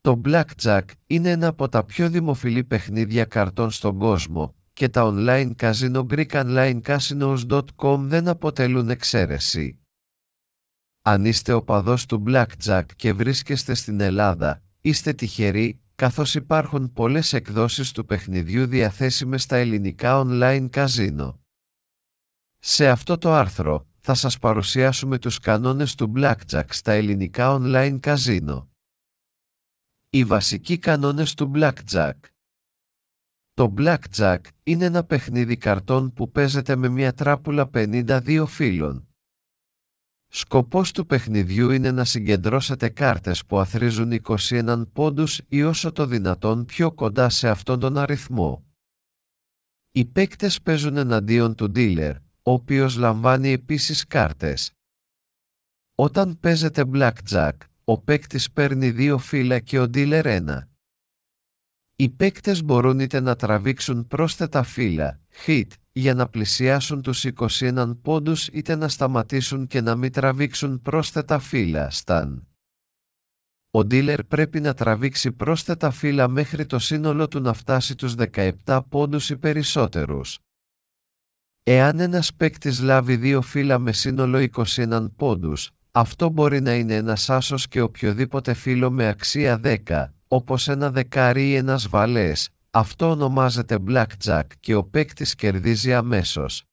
Το Blackjack είναι ένα από τα πιο δημοφιλή παιχνίδια καρτών στον κόσμο και τα online casino GreekOnlineCasinos.com δεν αποτελούν εξαίρεση. Αν είστε οπαδός του Blackjack και βρίσκεστε στην Ελλάδα, είστε τυχεροί, καθώς υπάρχουν πολλές εκδόσεις του παιχνιδιού διαθέσιμες στα ελληνικά online casino. Σε αυτό το άρθρο, θα σας παρουσιάσουμε τους κανόνες του Blackjack στα ελληνικά online casino. Οι βασικοί κανόνες του Blackjack Το Blackjack είναι ένα παιχνίδι καρτών που παίζεται με μια τράπουλα 52 φύλων. Σκοπός του παιχνιδιού είναι να συγκεντρώσετε κάρτες που αθρίζουν 21 πόντους ή όσο το δυνατόν πιο κοντά σε αυτόν τον αριθμό. Οι παίκτες παίζουν εναντίον του dealer, ο οποίος λαμβάνει επίσης κάρτες. Όταν παίζετε blackjack, ο παίκτης παίρνει δύο φύλλα και ο dealer ένα. Οι παίκτες μπορούν είτε να τραβήξουν πρόσθετα φύλλα, hit, για να πλησιάσουν τους 21 πόντους είτε να σταματήσουν και να μην τραβήξουν πρόσθετα φύλλα, stan. Ο dealer πρέπει να τραβήξει πρόσθετα φύλλα μέχρι το σύνολο του να φτάσει τους 17 πόντους ή περισσότερους. Εάν ένας παίκτης λάβει δύο φύλλα με σύνολο 21 πόντους, αυτό μπορεί να είναι ένας άσος και οποιοδήποτε φύλλο με αξία 10, όπως ένα δεκάρι ή ένας βαλές. Αυτό ονομάζεται blackjack και ο παίκτης κερδίζει αμέσως.